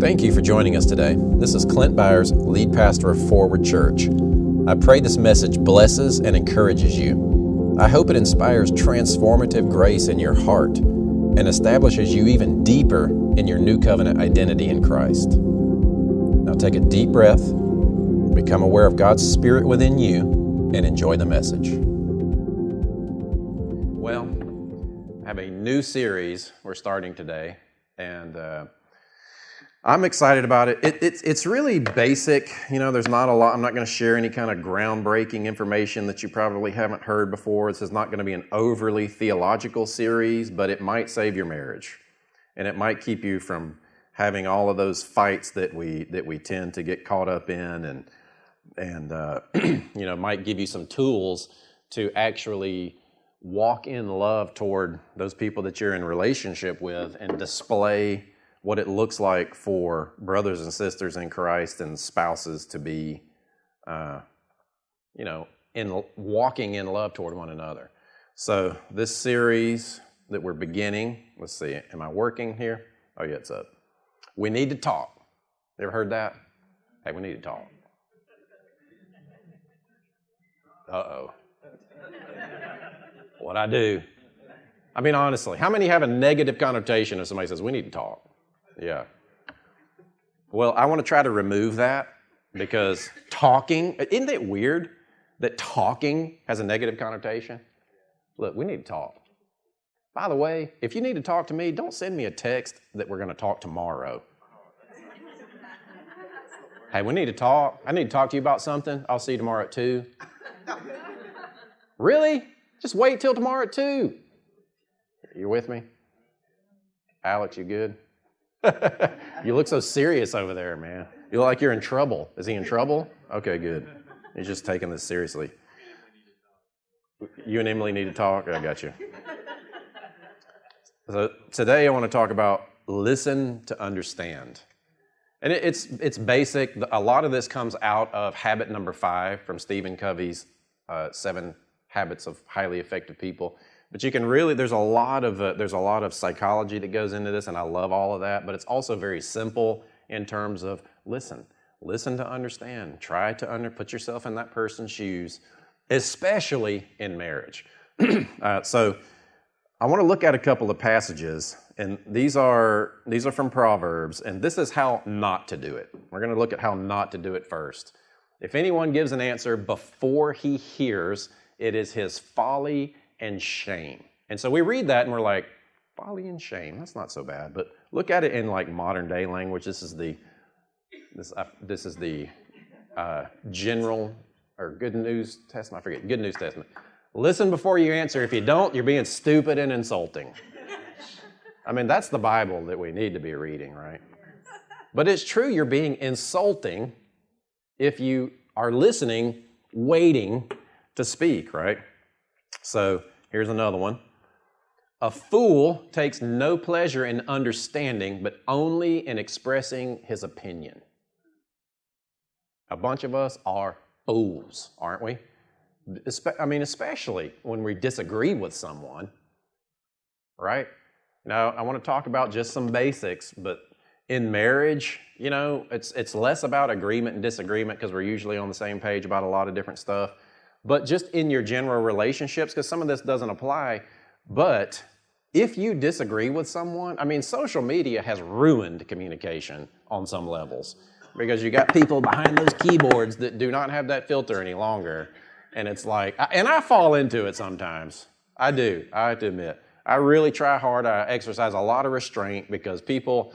Thank you for joining us today. This is Clint Byars, lead pastor of Forward Church. I pray this message blesses and encourages you. I hope it inspires transformative grace in your heart and establishes you even deeper in your new covenant identity in Christ. Now take a deep breath, become aware of God's Spirit within you, and enjoy the message. Well, I have a new series we're starting today, and uh, I'm excited about it. it it's, it's really basic. You know, there's not a lot. I'm not going to share any kind of groundbreaking information that you probably haven't heard before. This is not going to be an overly theological series, but it might save your marriage, and it might keep you from having all of those fights that we that we tend to get caught up in, and and uh, you know, might give you some tools to actually walk in love toward those people that you're in relationship with and display what it looks like for brothers and sisters in Christ and spouses to be, uh, you know, in walking in love toward one another. So this series that we're beginning, let's see, am I working here? Oh yeah, it's up. We need to talk. You ever heard that? Hey, we need to talk. Uh oh. What I do? I mean, honestly, how many have a negative connotation if somebody says, we need to talk? Yeah. Well, I want to try to remove that because talking, isn't it weird that talking has a negative connotation? Look, we need to talk. By the way, if you need to talk to me, don't send me a text that we're going to talk tomorrow. hey, we need to talk. I need to talk to you about something. I'll see you tomorrow at 2. really? Just wait till tomorrow at 2. You with me? Alex, you good? you look so serious over there, man. You look like you're in trouble. Is he in trouble? Okay, good. He's just taking this seriously. You and Emily need to talk? I got you. So today I want to talk about listen to understand. And it's, it's basic. A lot of this comes out of habit number five from Stephen Covey's uh, Seven Habits of Highly Effective People. But you can really there's a lot of uh, there's a lot of psychology that goes into this, and I love all of that. But it's also very simple in terms of listen, listen to understand, try to under put yourself in that person's shoes, especially in marriage. uh, so I want to look at a couple of passages, and these are these are from Proverbs, and this is how not to do it. We're going to look at how not to do it first. If anyone gives an answer before he hears, it is his folly and shame. And so we read that and we're like, folly and shame, that's not so bad. But look at it in like modern day language. This is the this, uh, this is the uh, general or good news testament. I forget, good news testament. Listen before you answer. If you don't, you're being stupid and insulting. I mean, that's the Bible that we need to be reading, right? But it's true, you're being insulting if you are listening, waiting to speak, right? So here's another one. A fool takes no pleasure in understanding, but only in expressing his opinion. A bunch of us are fools, aren't we? I mean, especially when we disagree with someone, right? Now, I want to talk about just some basics, but in marriage, you know, it's, it's less about agreement and disagreement because we're usually on the same page about a lot of different stuff but just in your general relationships, because some of this doesn't apply. But if you disagree with someone, I mean, social media has ruined communication on some levels because you got people behind those keyboards that do not have that filter any longer. And it's like, and I fall into it sometimes. I do, I have to admit. I really try hard. I exercise a lot of restraint because people,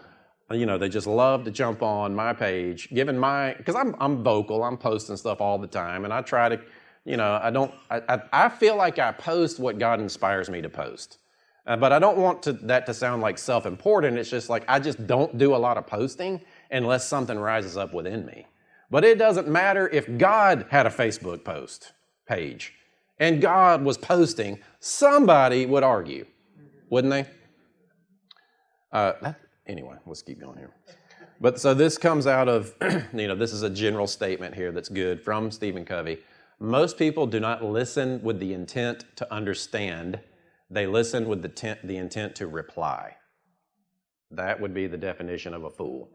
you know, they just love to jump on my page, given my, because I'm, I'm vocal, I'm posting stuff all the time, and I try to you know, I don't, I, I feel like I post what God inspires me to post. Uh, but I don't want to, that to sound like self important. It's just like I just don't do a lot of posting unless something rises up within me. But it doesn't matter if God had a Facebook post page and God was posting, somebody would argue, wouldn't they? Uh, that, anyway, let's keep going here. But so this comes out of, you know, this is a general statement here that's good from Stephen Covey. Most people do not listen with the intent to understand, they listen with the, the intent to reply. That would be the definition of a fool.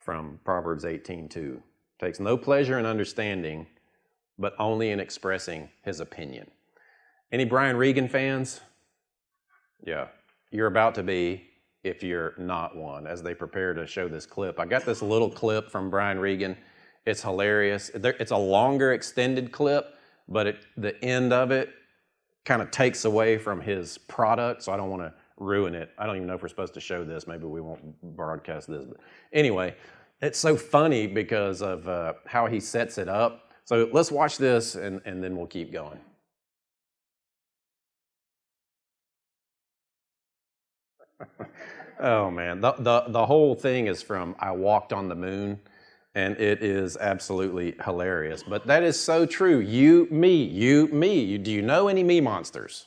from Proverbs 18:2. Takes no pleasure in understanding, but only in expressing his opinion. Any Brian Regan fans? Yeah, you're about to be if you're not one as they prepare to show this clip. I got this little clip from Brian Regan. It's hilarious. It's a longer extended clip, but it, the end of it kind of takes away from his product, so I don't want to ruin it. I don't even know if we're supposed to show this. Maybe we won't broadcast this. But anyway, it's so funny because of uh, how he sets it up. So let's watch this and, and then we'll keep going. oh man, the, the, the whole thing is from I Walked on the Moon, and it is absolutely hilarious. But that is so true. You, me, you, me. Do you know any me monsters?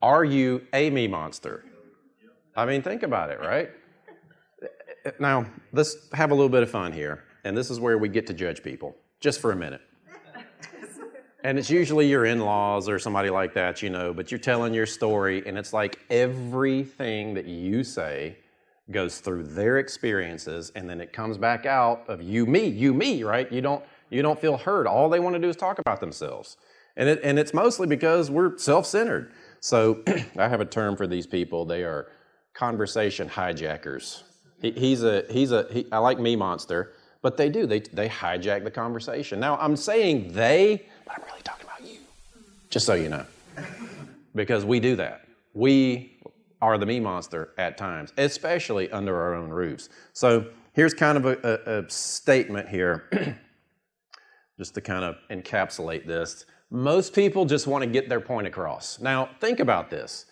Are you a me monster? I mean, think about it, right? Now, let's have a little bit of fun here. And this is where we get to judge people, just for a minute. And it's usually your in laws or somebody like that, you know, but you're telling your story, and it's like everything that you say goes through their experiences, and then it comes back out of you, me, you, me, right? You don't, you don't feel heard. All they want to do is talk about themselves. And, it, and it's mostly because we're self centered. So I have a term for these people. They are conversation hijackers. He, he's a, he's a he, I like me monster, but they do. They, they hijack the conversation. Now, I'm saying they, but I'm really talking about you, just so you know. Because we do that. We are the me monster at times, especially under our own roofs. So here's kind of a, a, a statement here, just to kind of encapsulate this. Most people just want to get their point across. Now, think about this.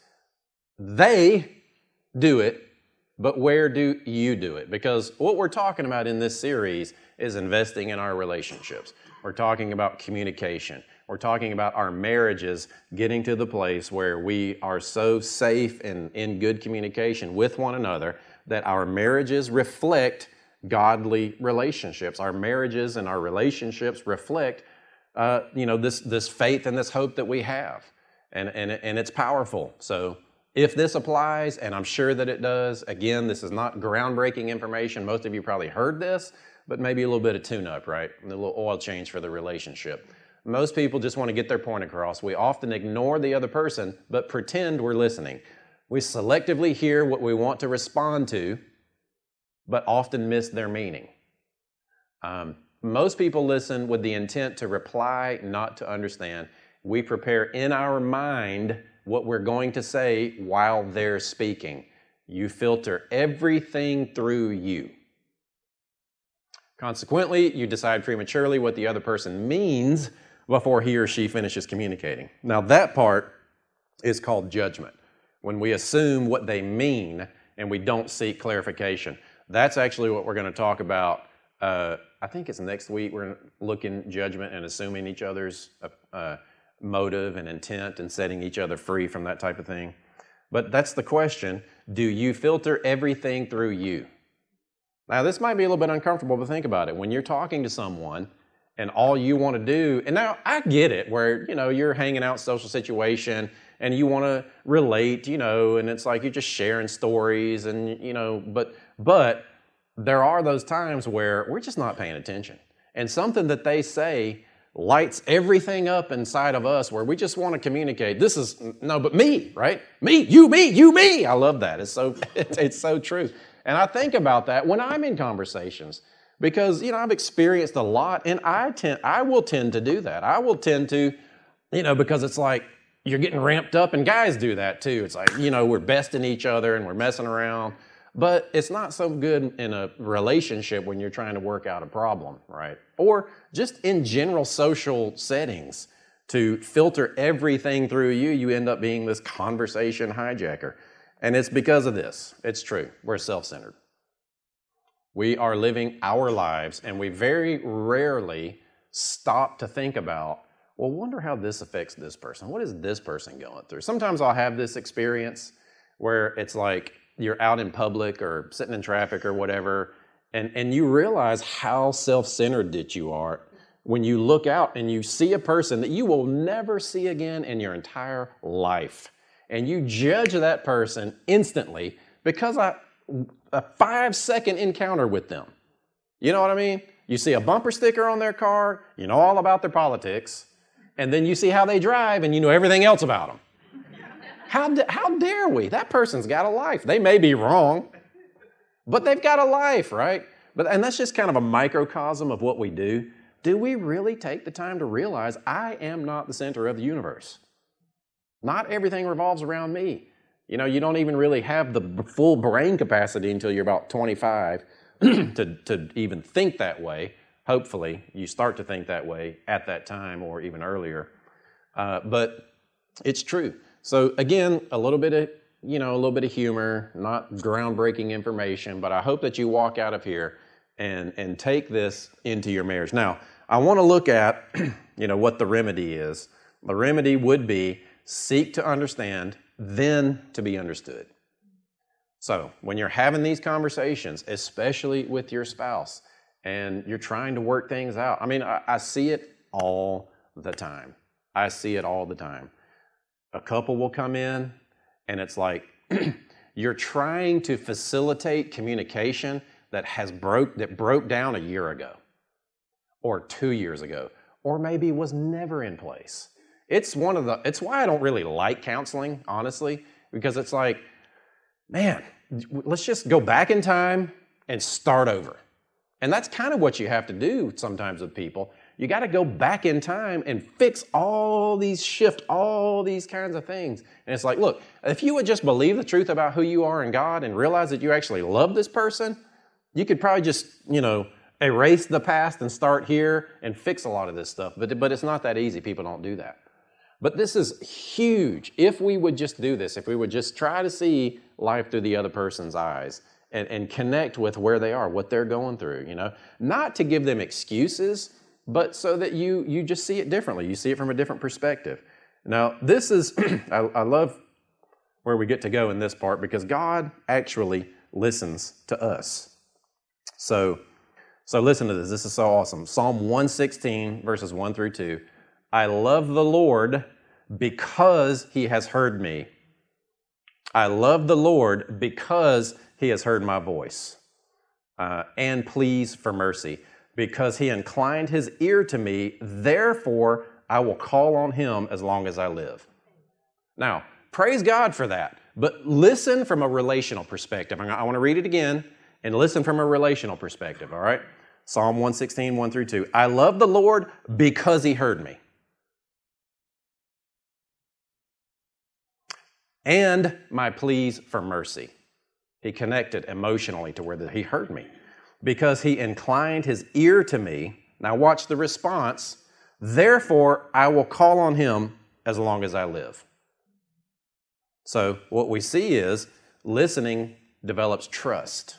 They do it but where do you do it? Because what we're talking about in this series is investing in our relationships. We're talking about communication. We're talking about our marriages getting to the place where we are so safe and in good communication with one another that our marriages reflect godly relationships. Our marriages and our relationships reflect, uh, you know, this, this faith and this hope that we have. And, and, and it's powerful. So if this applies, and I'm sure that it does, again, this is not groundbreaking information. Most of you probably heard this, but maybe a little bit of tune up, right? A little oil change for the relationship. Most people just want to get their point across. We often ignore the other person, but pretend we're listening. We selectively hear what we want to respond to, but often miss their meaning. Um, most people listen with the intent to reply, not to understand. We prepare in our mind what we're going to say while they're speaking. You filter everything through you. Consequently, you decide prematurely what the other person means before he or she finishes communicating. Now, that part is called judgment, when we assume what they mean and we don't seek clarification. That's actually what we're going to talk about. Uh, I think it's next week. We're looking judgment and assuming each other's uh, uh motive and intent and setting each other free from that type of thing. But that's the question do you filter everything through you? Now, this might be a little bit uncomfortable, but think about it. When you're talking to someone and all you want to do, and now I get it where, you know, you're hanging out social situation and you want to relate, you know, and it's like you're just sharing stories and, you know, but, but there are those times where we're just not paying attention. And something that they say lights everything up inside of us where we just want to communicate. This is no, but me, right? Me, you, me, you, me. I love that. It's so it's, it's so true. And I think about that when I'm in conversations because you know I've experienced a lot, and I tend I will tend to do that. I will tend to, you know, because it's like you're getting ramped up, and guys do that too. It's like you know we're besting each other and we're messing around. But it's not so good in a relationship when you're trying to work out a problem, right? Or just in general social settings to filter everything through you, you end up being this conversation hijacker. And it's because of this. It's true. We're self centered. We are living our lives, and we very rarely stop to think about, well, wonder how this affects this person. What is this person going through? Sometimes I'll have this experience where it's like, you're out in public or sitting in traffic or whatever, and, and you realize how self centered that you are when you look out and you see a person that you will never see again in your entire life. And you judge that person instantly because I, a five second encounter with them. You know what I mean? You see a bumper sticker on their car, you know all about their politics, and then you see how they drive and you know everything else about them. How, how dare we? That person's got a life. They may be wrong, but they've got a life, right? But, and that's just kind of a microcosm of what we do. Do we really take the time to realize I am not the center of the universe? Not everything revolves around me. You know, you don't even really have the full brain capacity until you're about 25 to, to even think that way. Hopefully, you start to think that way at that time or even earlier. Uh, but it's true. So again, a little bit of you know a little bit of humor, not groundbreaking information, but I hope that you walk out of here and and take this into your marriage. Now, I want to look at you know what the remedy is. The remedy would be seek to understand, then to be understood. So, when you're having these conversations, especially with your spouse, and you're trying to work things out, I mean, I, I see it all the time. I see it all the time a couple will come in and it's like you're trying to facilitate communication that has broke that broke down a year ago or 2 years ago or maybe was never in place. It's one of the it's why I don't really like counseling, honestly, because it's like man, let's just go back in time and start over. And that's kind of what you have to do sometimes with people. You got to go back in time and fix all these shift all these kinds of things. And it's like look if you would just believe the truth about who you are in god and realize that you actually love this person you could probably just you know erase the past and start here and fix a lot of this stuff. But, but it's not that easy. People don't do that but this is huge if we would just do this if we would just try to see life through the other person's eyes and, and connect with where they are what they're going through you know not to give them excuses but so that you you just see it differently. You see it from a different perspective. Now, this is I, I love where we get to go in this part because God actually listens to us. So, so listen to this. This is so awesome. Psalm 116, verses 1 through 2. I love the Lord because he has heard me. I love the Lord because he has heard my voice. Uh, and please for mercy because he inclined his ear to me. Therefore, I will call on him as long as I live. Now, praise God for that. But listen from a relational perspective. I want to read it again and listen from a relational perspective, all right? Psalm 116, 1 through 2. I love the Lord because he heard me. And my pleas for mercy. He connected emotionally to where he heard me because he inclined his ear to me. Now, watch the response. Therefore, I will call on him as long as I live. So, what we see is listening develops trust.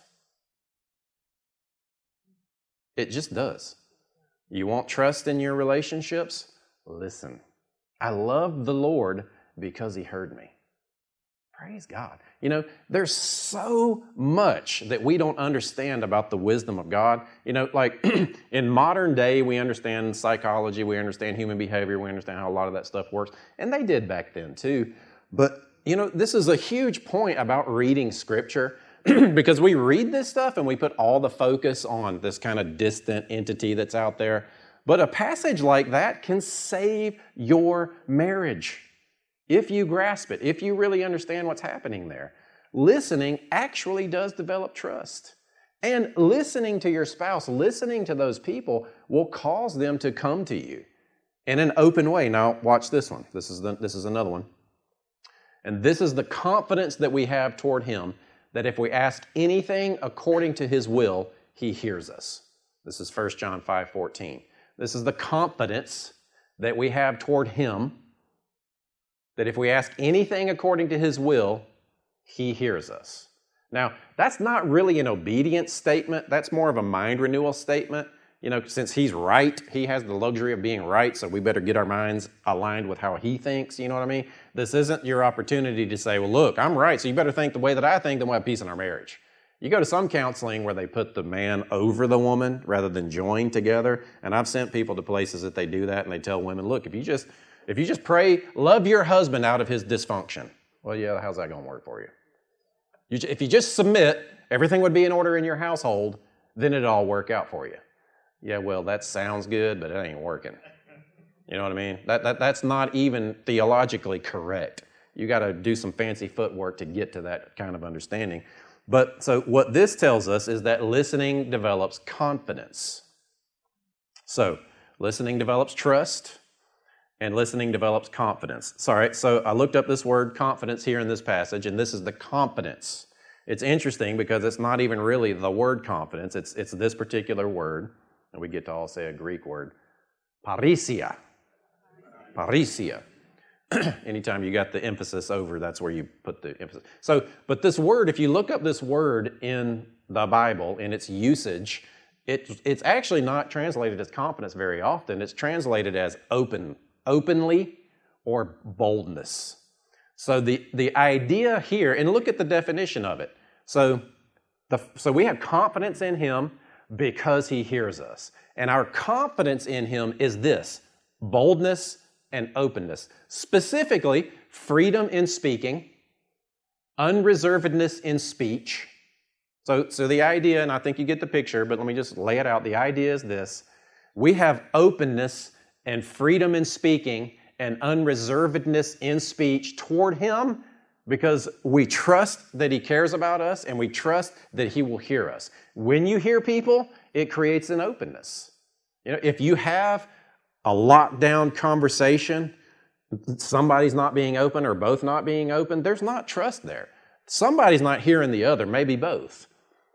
It just does. You want trust in your relationships? Listen. I love the Lord because he heard me. Praise God. You know, there's so much that we don't understand about the wisdom of God. You know, like in modern day, we understand psychology, we understand human behavior, we understand how a lot of that stuff works. And they did back then too. But, you know, this is a huge point about reading scripture because we read this stuff and we put all the focus on this kind of distant entity that's out there. But a passage like that can save your marriage if you grasp it, if you really understand what's happening there. Listening actually does develop trust. And listening to your spouse, listening to those people will cause them to come to you in an open way. Now, watch this one. This is, the, this is another one. And this is the confidence that we have toward Him that if we ask anything according to His will, He hears us. This is 1 John 5 14. This is the confidence that we have toward Him that if we ask anything according to His will, He hears us. Now, that's not really an obedience statement, that's more of a mind renewal statement. You know, since He's right, He has the luxury of being right, so we better get our minds aligned with how He thinks. You know what I mean? This isn't your opportunity to say, well, look, I'm right, so you better think the way that I think, then we'll have peace in our marriage. You go to some counseling where they put the man over the woman rather than join together. And I've sent people to places that they do that and they tell women, look, if you just if you just pray, love your husband out of his dysfunction, well, yeah, how's that going to work for you? you? If you just submit everything would be in order in your household, then it'd all work out for you. Yeah, well, that sounds good, but it ain't working. You know what I mean? That, that, that's not even theologically correct. You got to do some fancy footwork to get to that kind of understanding. But so what this tells us is that listening develops confidence. So, listening develops trust, and listening develops confidence. Sorry, so I looked up this word confidence here in this passage, and this is the confidence. It's interesting because it's not even really the word confidence, it's, it's this particular word, and we get to all say a Greek word parrhesia. Parrhesia. Anytime you got the emphasis over, that's where you put the emphasis. So, but this word, if you look up this word in the Bible, in its usage, it, it's actually not translated as confidence very often. It's translated as open openly or boldness. So the, the idea here, and look at the definition of it. So, the, so we have confidence in him because he hears us. And our confidence in him is this boldness and openness. Specifically, freedom in speaking, unreservedness in speech. So, so the idea, and I think you get the picture, but let me just lay it out. The idea is this we have openness and freedom in speaking and unreservedness in speech toward Him because we trust that He cares about us and we trust that He will hear us. When you hear people, it creates an openness. You know, if you have a lockdown conversation, somebody's not being open or both not being open, there's not trust there. Somebody's not hearing the other, maybe both.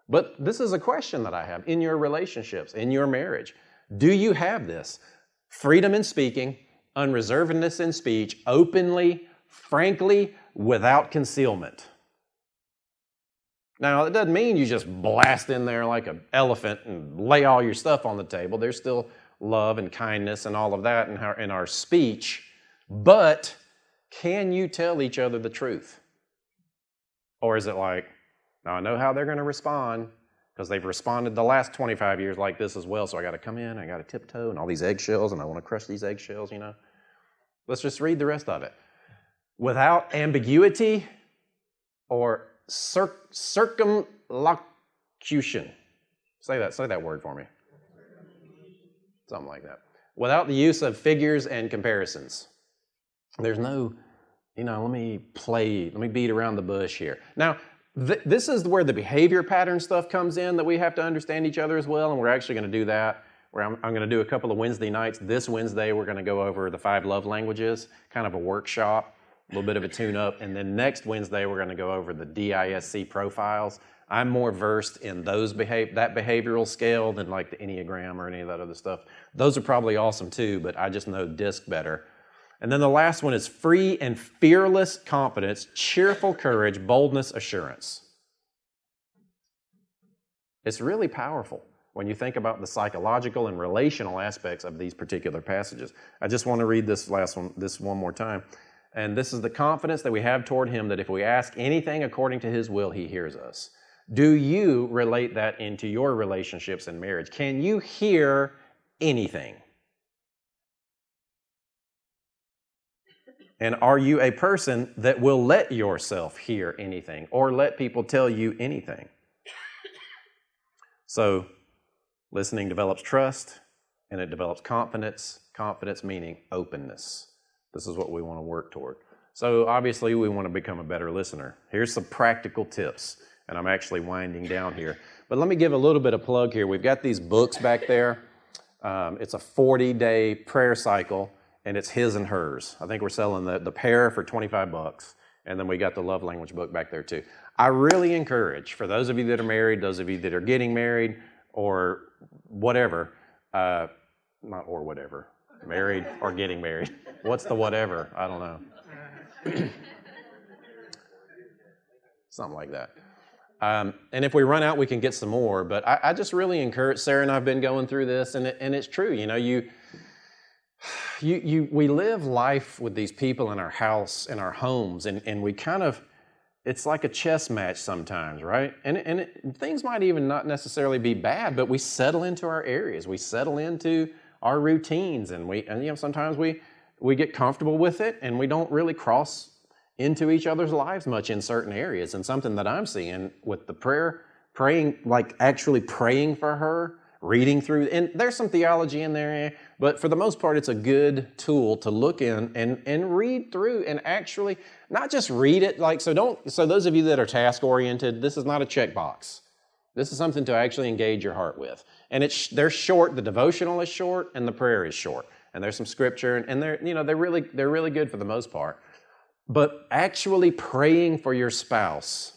But this is a question that I have in your relationships, in your marriage. Do you have this? Freedom in speaking, unreservedness in speech, openly, frankly, without concealment. Now, it doesn't mean you just blast in there like an elephant and lay all your stuff on the table. There's still love and kindness and all of that in our, in our speech. But can you tell each other the truth? Or is it like, now I know how they're going to respond, because they've responded the last 25 years like this as well. So I got to come in, I got to tiptoe, and all these eggshells, and I want to crush these eggshells, you know. Let's just read the rest of it. Without ambiguity or circumlocution. Say that, say that word for me. Something like that. Without the use of figures and comparisons. There's no, you know, let me play, let me beat around the bush here. Now, Th- this is where the behavior pattern stuff comes in that we have to understand each other as well, and we're actually going to do that. Where I'm, I'm going to do a couple of Wednesday nights. This Wednesday, we're going to go over the five love languages, kind of a workshop, a little bit of a tune up. And then next Wednesday, we're going to go over the DISC profiles. I'm more versed in those behave that behavioral scale than like the Enneagram or any of that other stuff. Those are probably awesome too, but I just know DISC better. And then the last one is free and fearless confidence, cheerful courage, boldness, assurance. It's really powerful when you think about the psychological and relational aspects of these particular passages. I just want to read this last one, this one more time. And this is the confidence that we have toward Him that if we ask anything according to His will, He hears us. Do you relate that into your relationships and marriage? Can you hear anything? And are you a person that will let yourself hear anything or let people tell you anything? So, listening develops trust and it develops confidence. Confidence meaning openness. This is what we want to work toward. So, obviously, we want to become a better listener. Here's some practical tips, and I'm actually winding down here. But let me give a little bit of plug here. We've got these books back there. Um, it's a 40 day prayer cycle and it's his and hers. I think we're selling the, the pair for 25 bucks. And then we got the love language book back there too. I really encourage, for those of you that are married, those of you that are getting married, or whatever, uh, not or whatever, married or getting married. What's the whatever? I don't know. Something like that. Um, and if we run out, we can get some more. But I, I, just really encourage. Sarah and I've been going through this, and it, and it's true. You know, you you, you, we live life with these people in our house, in our homes, and, and we kind of, it's like a chess match sometimes, right? And, and it, things might even not necessarily be bad, but we settle into our areas. We settle into our routines, and we, and you know, sometimes we, we get comfortable with it, and we don't really cross into each other's lives much in certain areas. And something that I'm seeing with the prayer praying, like actually praying for her, reading through, and there's some theology in there, eh, but for the most part, it's a good tool to look in and, and read through and actually not just read it like so don't so those of you that are task oriented, this is not a checkbox. This is something to actually engage your heart with. And it's they're short, the devotional is short, and the prayer is short. And there's some scripture, and, and they're, you know, they're really, they're really good for the most part. But actually praying for your spouse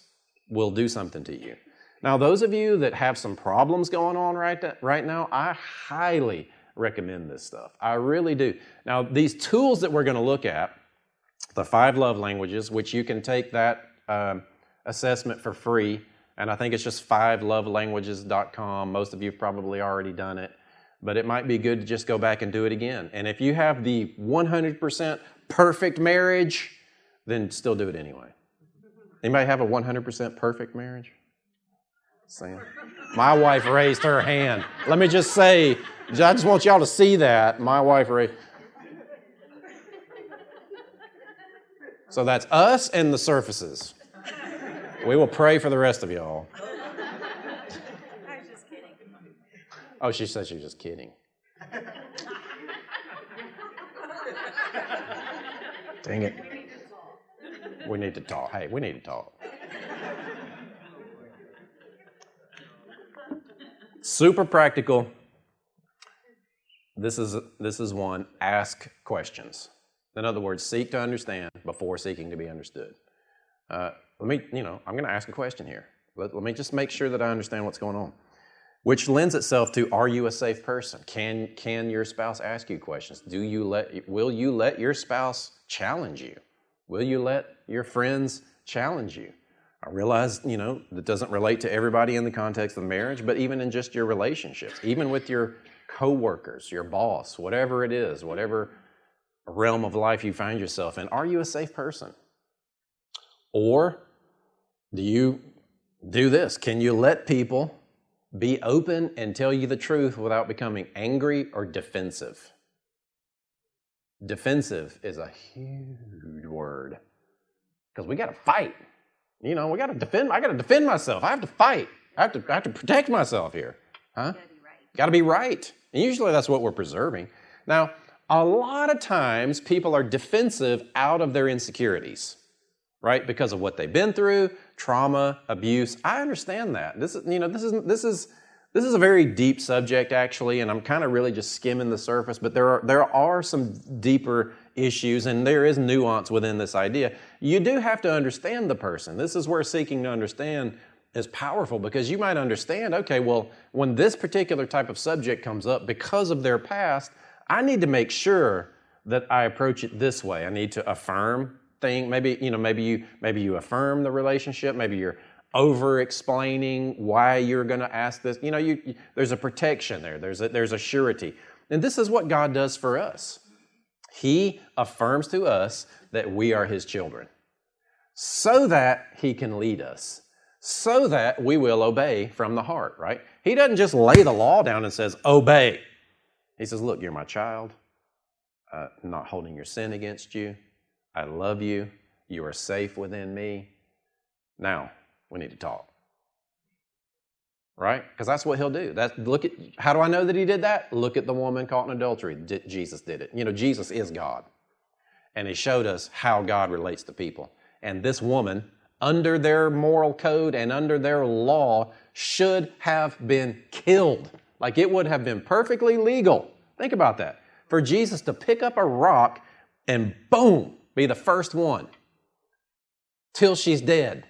will do something to you. Now, those of you that have some problems going on right, right now, I highly recommend this stuff. I really do. Now, these tools that we're going to look at, the five love languages, which you can take that um, assessment for free, and I think it's just fivelovelanguages.com. Most of you have probably already done it, but it might be good to just go back and do it again. And if you have the 100% perfect marriage, then still do it anyway. Anybody have a 100% perfect marriage? Sam. My wife raised her hand. Let me just say, I just want y'all to see that. My wife raised. So that's us and the surfaces. We will pray for the rest of y'all. I was just kidding. Oh, she said she was just kidding. Dang it. We need to talk. Hey, we need to talk. Super practical. This is, this is one ask questions. In other words, seek to understand before seeking to be understood. Uh, let me, you know, I'm going to ask a question here. Let, let me just make sure that I understand what's going on. Which lends itself to are you a safe person? Can, can your spouse ask you questions? Do you let, will you let your spouse challenge you? Will you let your friends challenge you? I realize, you know, that doesn't relate to everybody in the context of marriage, but even in just your relationships, even with your coworkers, your boss, whatever it is, whatever realm of life you find yourself in, are you a safe person? Or do you do this? Can you let people be open and tell you the truth without becoming angry or defensive? Defensive is a huge word because we got to fight. You know, we got to defend. I got to defend myself. I have to fight. I have to. I have to protect myself here, huh? Got to be right. And usually that's what we're preserving. Now, a lot of times people are defensive out of their insecurities, right? Because of what they've been through, trauma, abuse. I understand that. This is, you know, this is this is this is a very deep subject actually, and I'm kind of really just skimming the surface, but there are there are some deeper issues and there is nuance within this idea. You do have to understand the person. This is where seeking to understand is powerful because you might understand, okay, well, when this particular type of subject comes up because of their past, I need to make sure that I approach it this way. I need to affirm thing. Maybe, you know, maybe you maybe you affirm the relationship, maybe you're over explaining why you're going to ask this. You know, you, you, there's a protection there. There's a, there's a surety. And this is what God does for us. He affirms to us that we are his children so that he can lead us, so that we will obey from the heart, right? He doesn't just lay the law down and says, obey. He says, Look, you're my child. Uh, not holding your sin against you. I love you. You are safe within me. Now, we need to talk. Right? Because that's what he'll do. That look at how do I know that he did that? Look at the woman caught in adultery. D- Jesus did it. You know, Jesus is God. And he showed us how God relates to people. And this woman, under their moral code and under their law, should have been killed. Like it would have been perfectly legal. Think about that. For Jesus to pick up a rock and boom, be the first one till she's dead.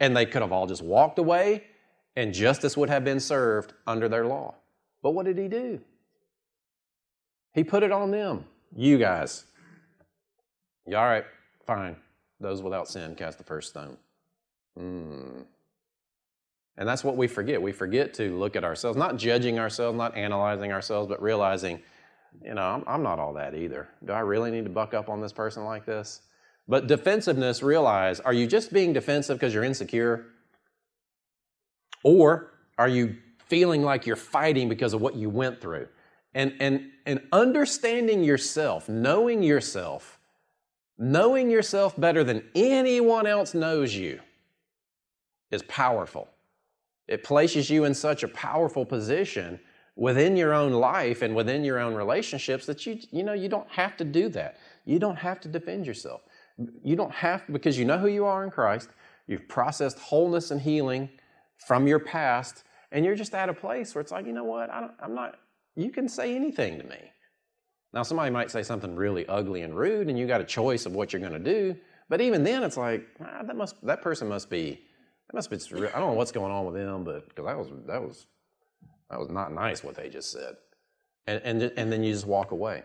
And they could have all just walked away and justice would have been served under their law. But what did he do? He put it on them. You guys. All right, fine. Those without sin cast the first stone. Hmm. And that's what we forget. We forget to look at ourselves, not judging ourselves, not analyzing ourselves, but realizing, you know, I'm, I'm, not all that either. Do I really need to buck up on this person like this? But defensiveness, realize are you just being defensive because you're insecure? Or are you feeling like you're fighting because of what you went through? And, and, and understanding yourself, knowing yourself, knowing yourself better than anyone else knows you is powerful. It places you in such a powerful position within your own life and within your own relationships that you you know you don't have to do that. You don't have to defend yourself. You don't have because you know who you are in Christ. You've processed wholeness and healing from your past, and you're just at a place where it's like, you know what? I am not. You can say anything to me. Now, somebody might say something really ugly and rude, and you got a choice of what you're going to do. But even then, it's like ah, that must that person must be that must be. I don't know what's going on with them, but because that was that was that was not nice what they just said, and and and then you just walk away.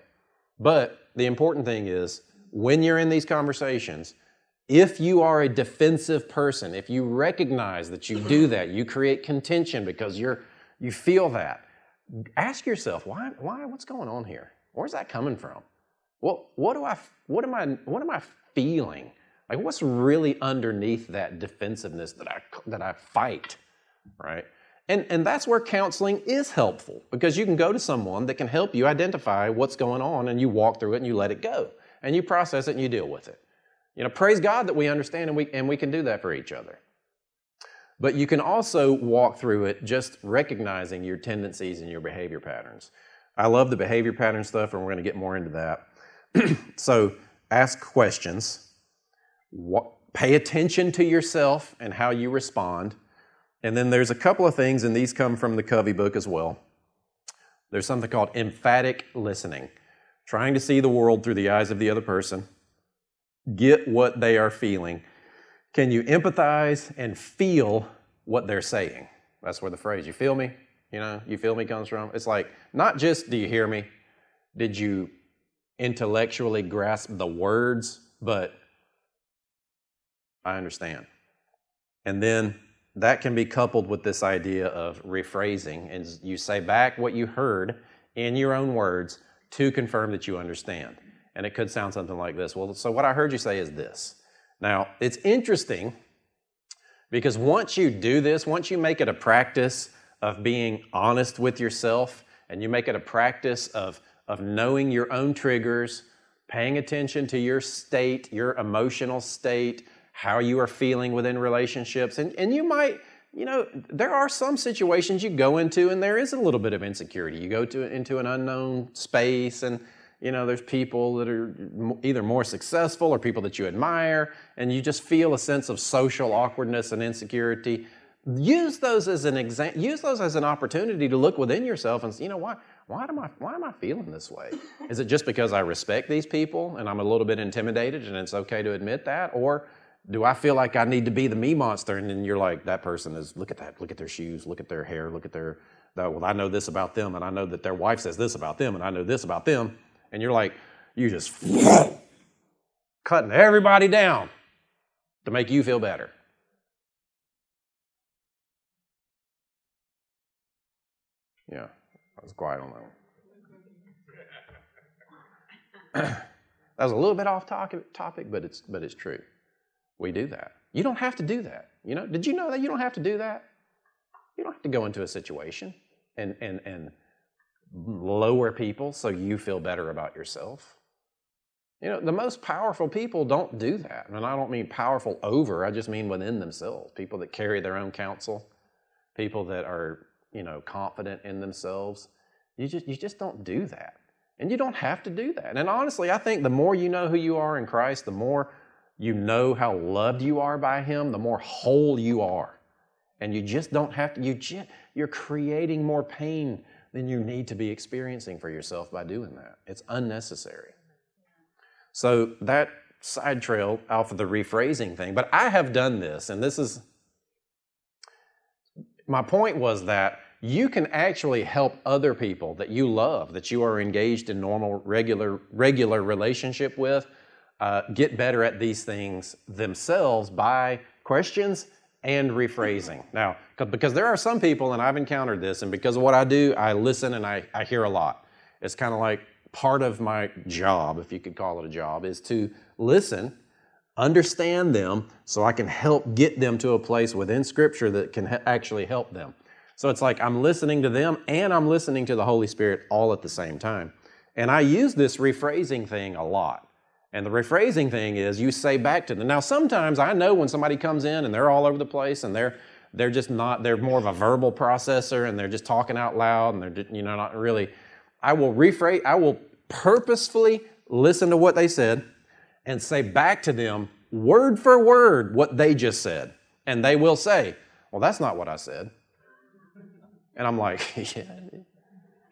But the important thing is when you're in these conversations, if you are a defensive person, if you recognize that you do that, you create contention because you're you feel that. Ask yourself why why what's going on here? Where's that coming from? Well, what do I what am I what am I feeling? Like what's really underneath that defensiveness that I that I fight, right? And and that's where counseling is helpful because you can go to someone that can help you identify what's going on and you walk through it and you let it go and you process it and you deal with it. You know, praise God that we understand and we and we can do that for each other. But you can also walk through it just recognizing your tendencies and your behavior patterns. I love the behavior pattern stuff, and we're going to get more into that. so, ask questions, what, pay attention to yourself and how you respond. And then there's a couple of things, and these come from the Covey book as well. There's something called emphatic listening, trying to see the world through the eyes of the other person, get what they are feeling. Can you empathize and feel what they're saying? That's where the phrase, you feel me? You know, you feel me comes from. It's like, not just do you hear me? Did you intellectually grasp the words, but I understand. And then that can be coupled with this idea of rephrasing, and you say back what you heard in your own words to confirm that you understand. And it could sound something like this Well, so what I heard you say is this. Now, it's interesting because once you do this, once you make it a practice of being honest with yourself, and you make it a practice of, of knowing your own triggers, paying attention to your state, your emotional state, how you are feeling within relationships. And, and you might, you know, there are some situations you go into and there is a little bit of insecurity. You go to into an unknown space and you know there's people that are either more successful or people that you admire and you just feel a sense of social awkwardness and insecurity use those as an example use those as an opportunity to look within yourself and say, you know why why am I why am I feeling this way? Is it just because I respect these people and I'm a little bit intimidated and it's okay to admit that? Or do I feel like I need to be the me monster? And then you're like, that person is, look at that, look at their shoes, look at their hair, look at their, well, I know this about them, and I know that their wife says this about them, and I know this about them. And you're like, you just cutting everybody down to make you feel better. Yeah, I was quiet on that one. that was a little bit off topic, but it's but it's true. We do that. You don't have to do that. You know, did you know that you don't have to do that? You don't have to go into a situation and and and lower people so you feel better about yourself. You know, the most powerful people don't do that. And I don't mean powerful over, I just mean within themselves. People that carry their own counsel, people that are, you know, confident in themselves. You just you just don't do that. And you don't have to do that. And honestly, I think the more you know who you are in Christ, the more you know how loved you are by Him, the more whole you are. And you just don't have to, you just, you're creating more pain than you need to be experiencing for yourself by doing that. It's unnecessary. So that side trail off of the rephrasing thing, but I have done this, and this is my point was that you can actually help other people that you love, that you are engaged in normal, regular, regular relationship with uh, get better at these things themselves by questions and rephrasing. Now, because there are some people, and I've encountered this, and because of what I do, I listen and I, I hear a lot. It's kind of like part of my job, if you could call it a job, is to listen, understand them, so I can help get them to a place within Scripture that can ha- actually help them. So it's like I'm listening to them and I'm listening to the Holy Spirit all at the same time. And I use this rephrasing thing a lot. And the rephrasing thing is you say back to them. Now, sometimes I know when somebody comes in and they're all over the place and they're they're just not, they're more of a verbal processor and they're just talking out loud and they're, you know, not really. I will rephrase, I will purposefully listen to what they said and say back to them word for word what they just said. And they will say, Well, that's not what I said. And I'm like, Yeah.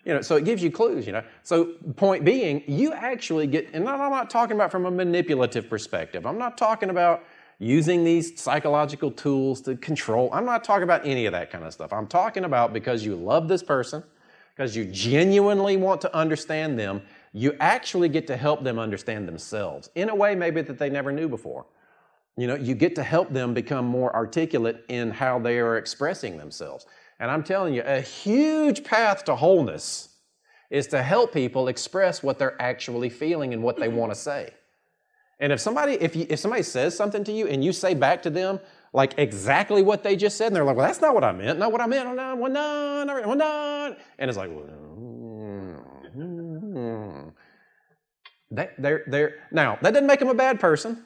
You know, so it gives you clues, you know. So, point being, you actually get, and I'm not talking about from a manipulative perspective. I'm not talking about using these psychological tools to control. I'm not talking about any of that kind of stuff. I'm talking about because you love this person, because you genuinely want to understand them, you actually get to help them understand themselves in a way maybe that they never knew before. You know, you get to help them become more articulate in how they are expressing themselves. And I'm telling you, a huge path to wholeness is to help people express what they're actually feeling and what they want to say. And if somebody, if, you, if somebody says something to you and you say back to them like exactly what they just said, and they're like, well, that's not what I meant, not what I meant, oh, no, well, no, no, well, no. And it's like, well, they're, they're, now, that doesn't make them a bad person.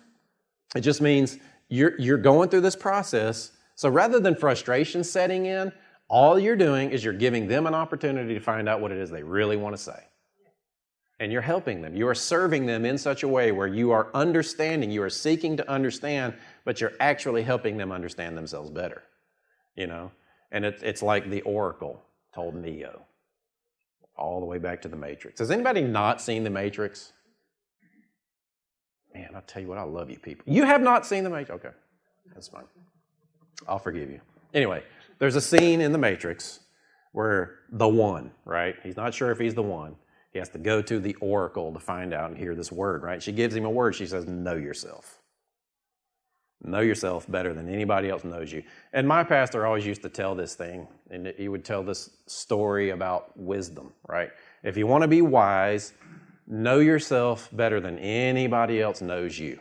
It just means you're, you're going through this process. So rather than frustration setting in, all you're doing is you're giving them an opportunity to find out what it is they really want to say. And you're helping them. You are serving them in such a way where you are understanding, you are seeking to understand, but you're actually helping them understand themselves better. You know? And it, it's like the oracle told Neo, all the way back to the Matrix. Has anybody not seen the Matrix? Man, I'll tell you what, I love you people. You have not seen the Matrix? Okay, that's fine. I'll forgive you. Anyway, there's a scene in The Matrix where the one, right? He's not sure if he's the one. He has to go to the oracle to find out and hear this word, right? She gives him a word. She says, Know yourself. Know yourself better than anybody else knows you. And my pastor always used to tell this thing, and he would tell this story about wisdom, right? If you want to be wise, know yourself better than anybody else knows you,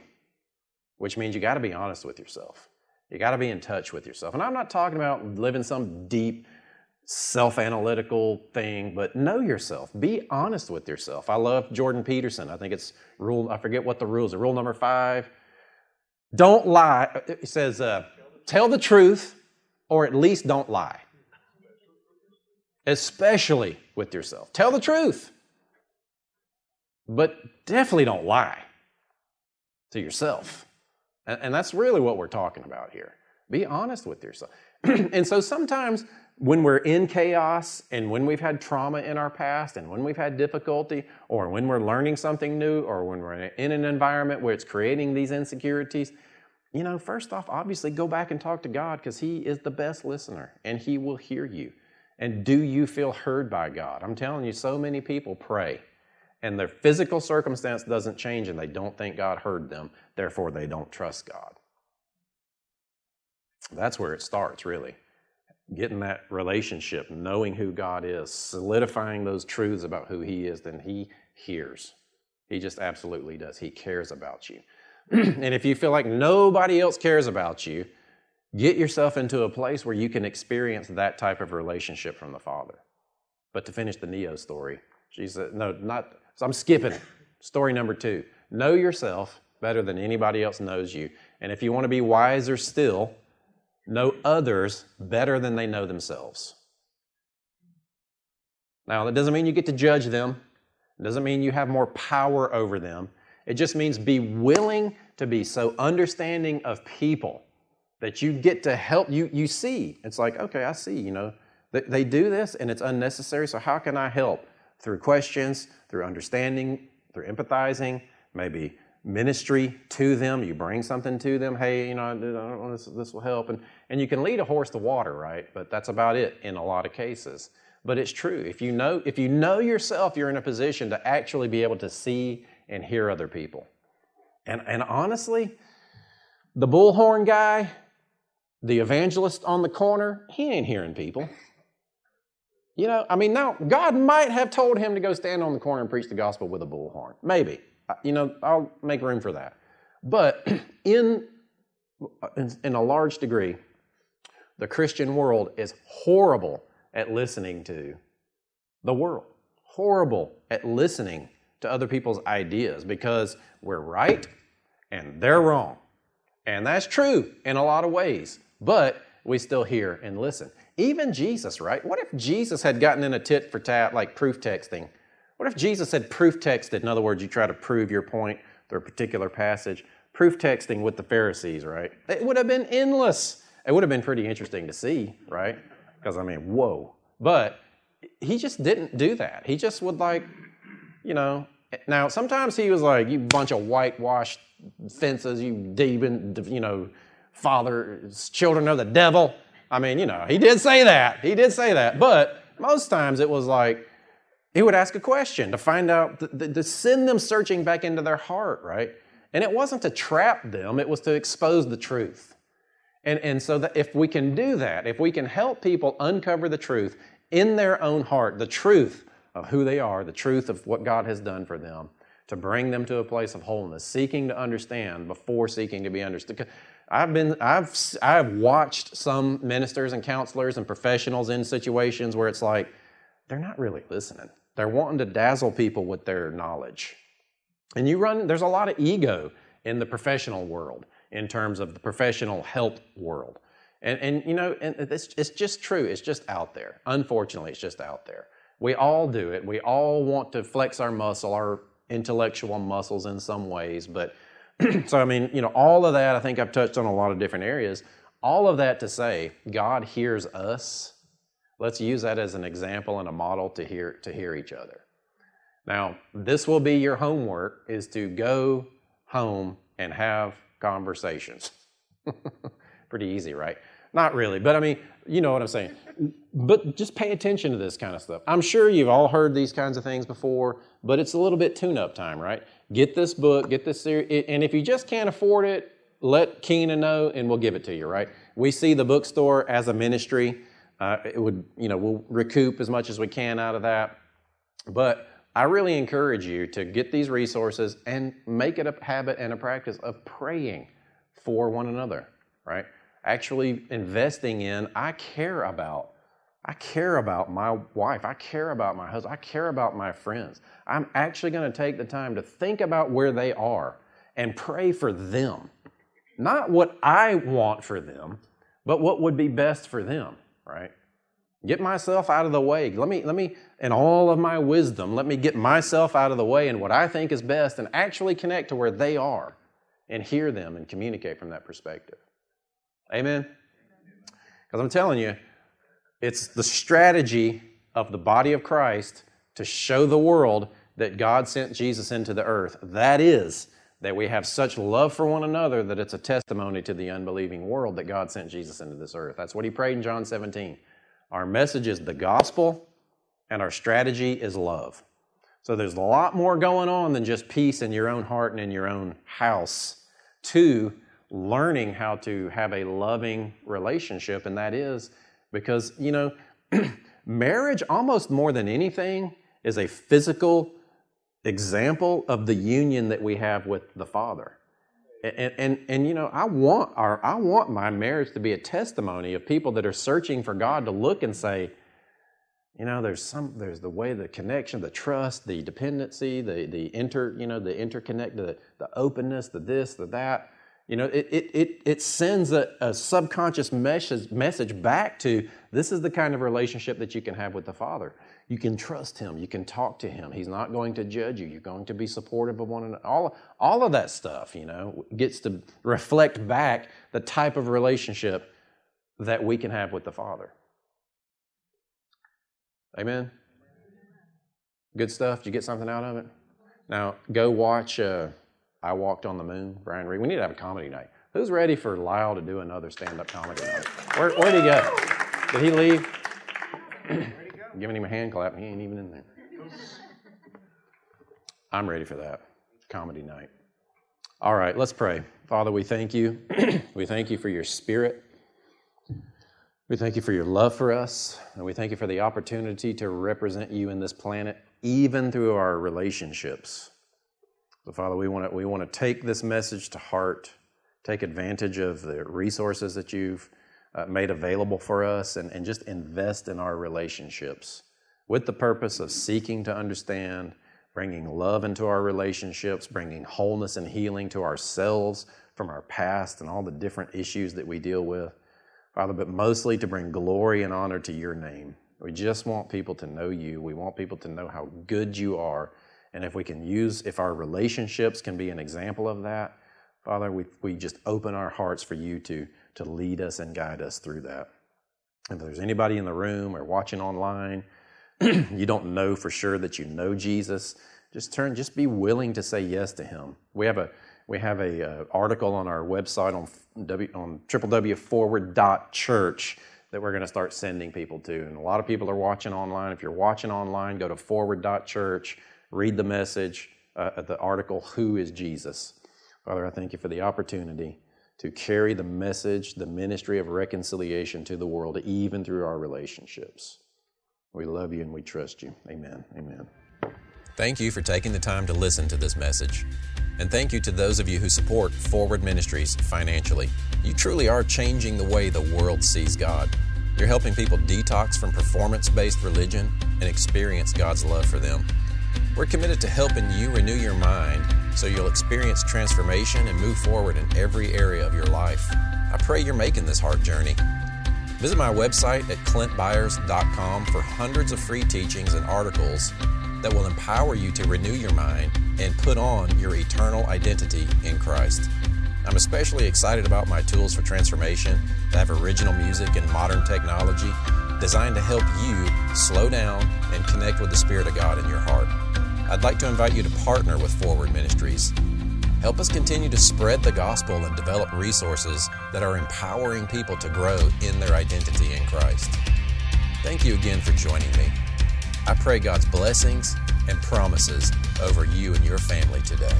which means you got to be honest with yourself. You got to be in touch with yourself. And I'm not talking about living some deep, self analytical thing, but know yourself. Be honest with yourself. I love Jordan Peterson. I think it's rule, I forget what the rules are. Rule number five don't lie. It says, uh, tell the truth, or at least don't lie. Especially with yourself. Tell the truth, but definitely don't lie to yourself. And, and that's really what we're talking about here. Be honest with yourself. and so sometimes when we're in chaos and when we've had trauma in our past and when we've had difficulty or when we're learning something new or when we're in an environment where it's creating these insecurities, you know, first off, obviously go back and talk to God because He is the best listener and He will hear you. And do you feel heard by God? I'm telling you, so many people pray and their physical circumstance doesn't change and they don't think God heard them, therefore they don't trust God. That's where it starts, really. Getting that relationship, knowing who God is, solidifying those truths about who He is, then He hears. He just absolutely does. He cares about you. and if you feel like nobody else cares about you, get yourself into a place where you can experience that type of relationship from the Father. But to finish the Neo story, Jesus, no, not so I'm skipping story number two. Know yourself better than anybody else knows you. And if you want to be wiser still, know others better than they know themselves. Now, that doesn't mean you get to judge them, it doesn't mean you have more power over them. It just means be willing to be so understanding of people that you get to help you you see it's like okay i see you know they, they do this and it's unnecessary so how can i help through questions, through understanding, through empathizing, maybe ministry to them. You bring something to them. Hey, you know, this, this will help. And, and you can lead a horse to water, right? But that's about it in a lot of cases. But it's true. If you know, if you know yourself, you're in a position to actually be able to see and hear other people. And, and honestly, the bullhorn guy, the evangelist on the corner, he ain't hearing people. You know, I mean, now God might have told him to go stand on the corner and preach the gospel with a bullhorn. Maybe. You know, I'll make room for that. But in, in a large degree, the Christian world is horrible at listening to the world, horrible at listening to other people's ideas because we're right and they're wrong. And that's true in a lot of ways. But we still hear and listen. Even Jesus, right? What if Jesus had gotten in a tit for tat, like proof texting? What if Jesus had proof texted? In other words, you try to prove your point through a particular passage, proof texting with the Pharisees, right? It would have been endless. It would have been pretty interesting to see, right? Because I mean, whoa. But he just didn't do that. He just would like, you know. Now sometimes he was like, "You bunch of whitewashed fences, you demon, you know, fathers, children of the devil." I mean, you know, he did say that. He did say that. But most times it was like he would ask a question to find out, to, to send them searching back into their heart, right? And it wasn't to trap them; it was to expose the truth. And, and so that if we can do that, if we can help people uncover the truth in their own heart, the truth of who they are, the truth of what God has done for them, to bring them to a place of wholeness, seeking to understand before seeking to be understood. I've been, I've, I've watched some ministers and counselors and professionals in situations where it's like they're not really listening. They're wanting to dazzle people with their knowledge. And you run, there's a lot of ego in the professional world in terms of the professional help world. And, and you know, and it's, it's just true. It's just out there. Unfortunately, it's just out there. We all do it. We all want to flex our muscle, our intellectual muscles in some ways. But so, I mean, you know, all of that, I think I've touched on a lot of different areas. All of that to say, God hears us. Let's use that as an example and a model to hear, to hear each other. Now, this will be your homework is to go home and have conversations. Pretty easy, right? Not really, but I mean, you know what I'm saying. But just pay attention to this kind of stuff. I'm sure you've all heard these kinds of things before, but it's a little bit tune up time, right? Get this book, get this series, and if you just can't afford it, let Keena know and we'll give it to you, right? We see the bookstore as a ministry. Uh, it would, you know, we'll recoup as much as we can out of that. But I really encourage you to get these resources and make it a habit and a practice of praying for one another, right? Actually investing in, I care about. I care about my wife. I care about my husband. I care about my friends. I'm actually going to take the time to think about where they are and pray for them. Not what I want for them, but what would be best for them, right? Get myself out of the way. Let me, let me, in all of my wisdom, let me get myself out of the way and what I think is best and actually connect to where they are and hear them and communicate from that perspective. Amen? Because I'm telling you, it's the strategy of the body of Christ to show the world that God sent Jesus into the earth. That is, that we have such love for one another that it's a testimony to the unbelieving world that God sent Jesus into this earth. That's what he prayed in John 17. Our message is the gospel, and our strategy is love. So there's a lot more going on than just peace in your own heart and in your own house to learning how to have a loving relationship. And that is because, you know, marriage, almost more than anything, is a physical example of the union that we have with the Father. And, and, and, you know, I want, our, I want my marriage to be a testimony of people that are searching for God to look and say, you know, there's some, there's the way, the connection, the trust, the dependency, the, the inter, you know, the interconnect, the, the openness, the this, the that. You know, it, it, it, it sends a, a subconscious message, message back to this is the kind of relationship that you can have with the Father. You can trust Him. You can talk to Him. He's not going to judge you. You're going to be supportive of one another. All, all of that stuff, you know, gets to reflect back the type of relationship that we can have with the Father. Amen? Good stuff. Did you get something out of it? Now, go watch uh, I Walked on the Moon, Brian Regan. We need to have a comedy night. Who's ready for Lyle to do another stand up comedy night? Where, where'd he go? Did he leave? Giving him a hand clap, he ain't even in there. I'm ready for that comedy night. All right, let's pray. Father, we thank you. we thank you for your spirit. We thank you for your love for us, and we thank you for the opportunity to represent you in this planet, even through our relationships. So, Father, we want to we want to take this message to heart, take advantage of the resources that you've uh, made available for us, and, and just invest in our relationships with the purpose of seeking to understand, bringing love into our relationships, bringing wholeness and healing to ourselves from our past and all the different issues that we deal with. Father, but mostly to bring glory and honor to your name. We just want people to know you. We want people to know how good you are. And if we can use, if our relationships can be an example of that, Father, we, we just open our hearts for you to, to lead us and guide us through that. If there's anybody in the room or watching online, you don't know for sure that you know Jesus, just turn, just be willing to say yes to Him. We have a we have a uh, article on our website on w, on www.forward.church that we're going to start sending people to. And a lot of people are watching online. If you're watching online, go to forward.church, read the message, uh, the article, Who is Jesus? Father, I thank you for the opportunity to carry the message, the ministry of reconciliation to the world, even through our relationships. We love you and we trust you. Amen. Amen. Thank you for taking the time to listen to this message. And thank you to those of you who support Forward Ministries financially. You truly are changing the way the world sees God. You're helping people detox from performance based religion and experience God's love for them. We're committed to helping you renew your mind so you'll experience transformation and move forward in every area of your life. I pray you're making this heart journey. Visit my website at clintbyars.com for hundreds of free teachings and articles that will empower you to renew your mind and put on your eternal identity in Christ. I'm especially excited about my tools for transformation that have original music and modern technology designed to help you slow down and connect with the Spirit of God in your heart. I'd like to invite you to partner with Forward Ministries. Help us continue to spread the gospel and develop resources that are empowering people to grow in their identity in Christ. Thank you again for joining me. I pray God's blessings and promises over you and your family today.